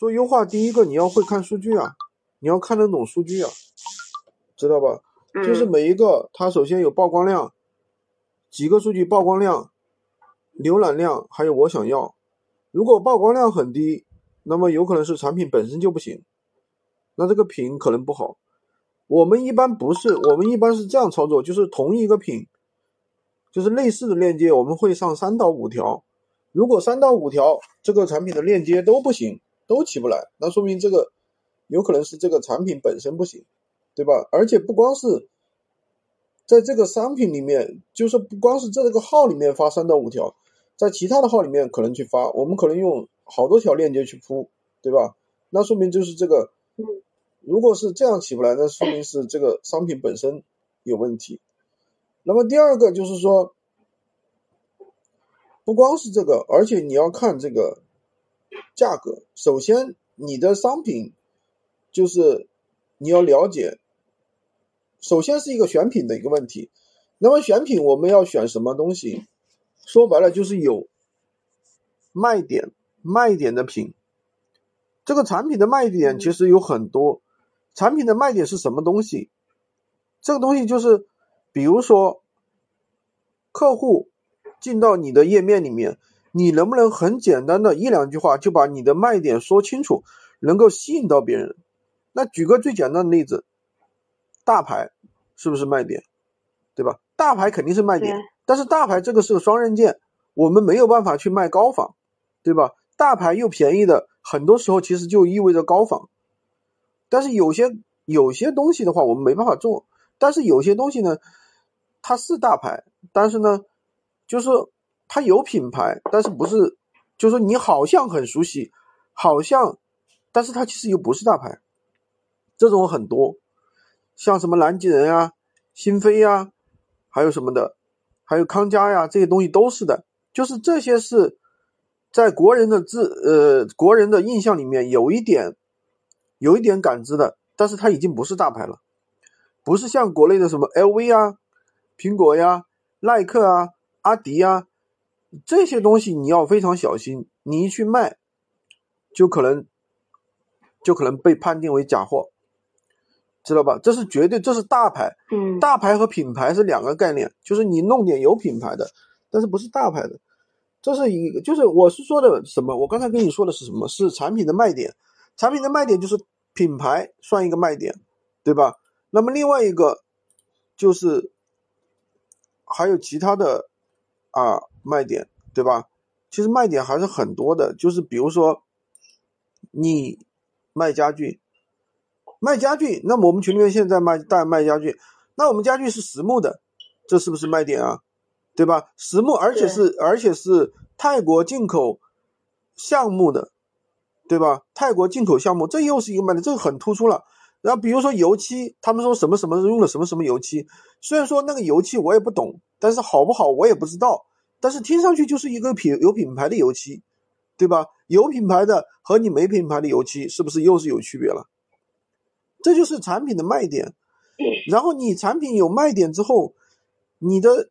做优化，第一个你要会看数据啊，你要看得懂数据啊，知道吧？就是每一个它首先有曝光量，几个数据曝光量、浏览量，还有我想要。如果曝光量很低，那么有可能是产品本身就不行，那这个品可能不好。我们一般不是，我们一般是这样操作，就是同一个品，就是类似的链接，我们会上三到五条。如果三到五条这个产品的链接都不行，都起不来，那说明这个有可能是这个产品本身不行，对吧？而且不光是在这个商品里面，就是不光是在这个号里面发三到五条，在其他的号里面可能去发，我们可能用好多条链接去铺，对吧？那说明就是这个。如果是这样起不来，那说明是这个商品本身有问题。那么第二个就是说，不光是这个，而且你要看这个价格。首先，你的商品就是你要了解，首先是一个选品的一个问题。那么选品我们要选什么东西？说白了就是有卖点，卖点的品。这个产品的卖点其实有很多。产品的卖点是什么东西？这个东西就是，比如说，客户进到你的页面里面，你能不能很简单的一两句话就把你的卖点说清楚，能够吸引到别人？那举个最简单的例子，大牌是不是卖点？对吧？大牌肯定是卖点，但是大牌这个是个双刃剑，我们没有办法去卖高仿，对吧？大牌又便宜的，很多时候其实就意味着高仿。但是有些有些东西的话，我们没办法做。但是有些东西呢，它是大牌，但是呢，就是它有品牌，但是不是，就是说你好像很熟悉，好像，但是它其实又不是大牌。这种很多，像什么南极人呀、新飞呀，还有什么的，还有康佳呀，这些东西都是的。就是这些是在国人的自呃国人的印象里面有一点。有一点感知的，但是它已经不是大牌了，不是像国内的什么 LV 啊、苹果呀、耐克啊、阿迪啊这些东西，你要非常小心，你一去卖，就可能就可能被判定为假货，知道吧？这是绝对，这是大牌。嗯，大牌和品牌是两个概念，就是你弄点有品牌的，但是不是大牌的，这是一个，就是我是说的什么？我刚才跟你说的是什么？是产品的卖点。产品的卖点就是品牌算一个卖点，对吧？那么另外一个就是还有其他的啊卖点，对吧？其实卖点还是很多的，就是比如说你卖家具，卖家具，那么我们群里面现在卖大卖家具，那我们家具是实木的，这是不是卖点啊？对吧？实木，而且是而且是泰国进口项目的。对吧？泰国进口项目，这又是一个卖点，这个很突出了。然后比如说油漆，他们说什么什么用了什么什么油漆，虽然说那个油漆我也不懂，但是好不好我也不知道，但是听上去就是一个品有品牌的油漆，对吧？有品牌的和你没品牌的油漆是不是又是有区别了？这就是产品的卖点。然后你产品有卖点之后，你的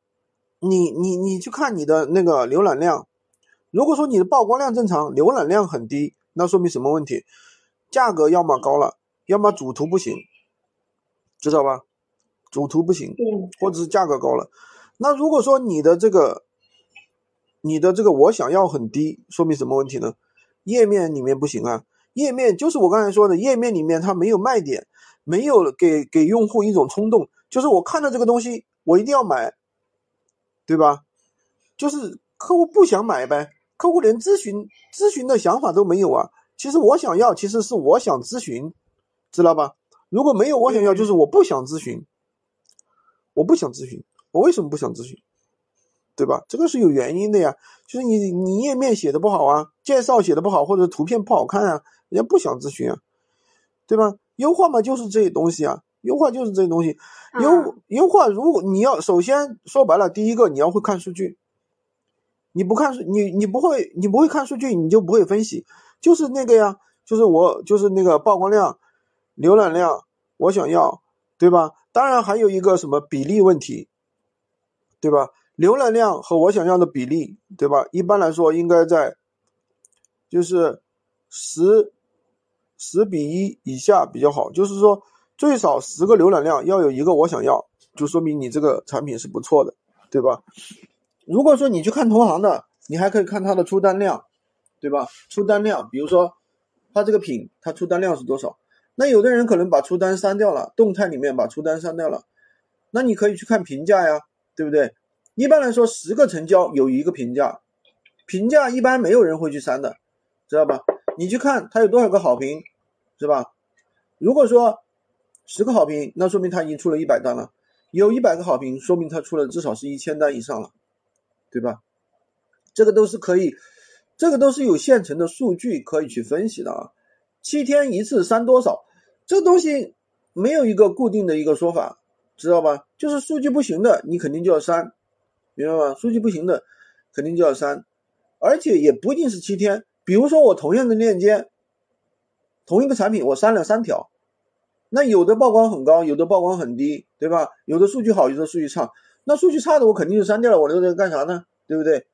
你你你去看你的那个浏览量，如果说你的曝光量正常，浏览量很低。那说明什么问题？价格要么高了，要么主图不行，知道吧？主图不行，或者是价格高了。那如果说你的这个，你的这个我想要很低，说明什么问题呢？页面里面不行啊，页面就是我刚才说的，页面里面它没有卖点，没有给给用户一种冲动，就是我看到这个东西，我一定要买，对吧？就是客户不想买呗。客户连咨询咨询的想法都没有啊！其实我想要，其实是我想咨询，知道吧？如果没有我想要，就是我不想咨询，我不想咨询，我为什么不想咨询？对吧？这个是有原因的呀，就是你你页面写的不好啊，介绍写的不好，或者图片不好看啊，人家不想咨询啊，对吧？优化嘛，就是这些东西啊，优化就是这些东西，优优化，如果你要首先说白了，第一个你要会看数据。你不看数，你你不会，你不会看数据，你就不会分析。就是那个呀，就是我，就是那个曝光量、浏览量，我想要，对吧？当然还有一个什么比例问题，对吧？浏览量和我想要的比例，对吧？一般来说应该在，就是十十比一以下比较好，就是说最少十个浏览量要有一个我想要，就说明你这个产品是不错的，对吧？如果说你去看同行的，你还可以看它的出单量，对吧？出单量，比如说它这个品它出单量是多少？那有的人可能把出单删掉了，动态里面把出单删掉了，那你可以去看评价呀，对不对？一般来说，十个成交有一个评价，评价一般没有人会去删的，知道吧？你去看它有多少个好评，是吧？如果说十个好评，那说明他已经出了一百单了；有一百个好评，说明他出了至少是一千单以上了，对吧？这个都是可以，这个都是有现成的数据可以去分析的啊。七天一次删多少，这东西没有一个固定的一个说法，知道吧？就是数据不行的，你肯定就要删，明白吗？数据不行的，肯定就要删，而且也不一定是七天。比如说我同样的链接，同一个产品我删了三条，那有的曝光很高，有的曝光很低，对吧？有的数据好，有的数据差，那数据差的我肯定就删掉了，我留着干啥呢？对不对？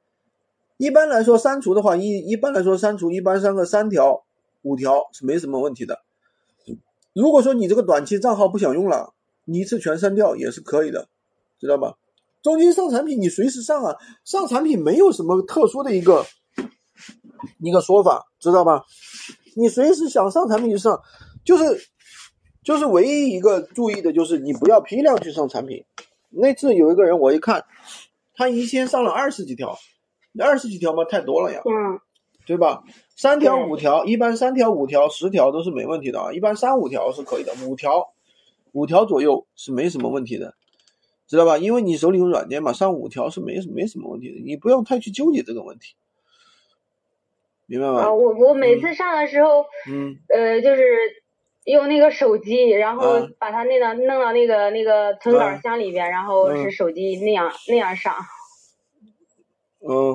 一般来说删除的话，一一般来说删除一般删个三条、五条是没什么问题的。如果说你这个短期账号不想用了，你一次全删掉也是可以的，知道吧？中间上产品你随时上啊，上产品没有什么特殊的一个。一个说法，知道吧？你随时想上产品就上，就是就是唯一一个注意的就是你不要批量去上产品。那次有一个人，我一看，他一天上了二十几条，二十几条嘛太多了呀，嗯，对吧？三条五条，一般三条五条十条都是没问题的啊，一般三五条是可以的，五条五条左右是没什么问题的，知道吧？因为你手里有软件嘛，上五条是没没什么问题的，你不用太去纠结这个问题。明白吗？啊，我我每次上的时候，嗯，呃，就是用那个手机，然后把它那个弄到那个那个存稿箱里边，然后是手机那样那样上。嗯。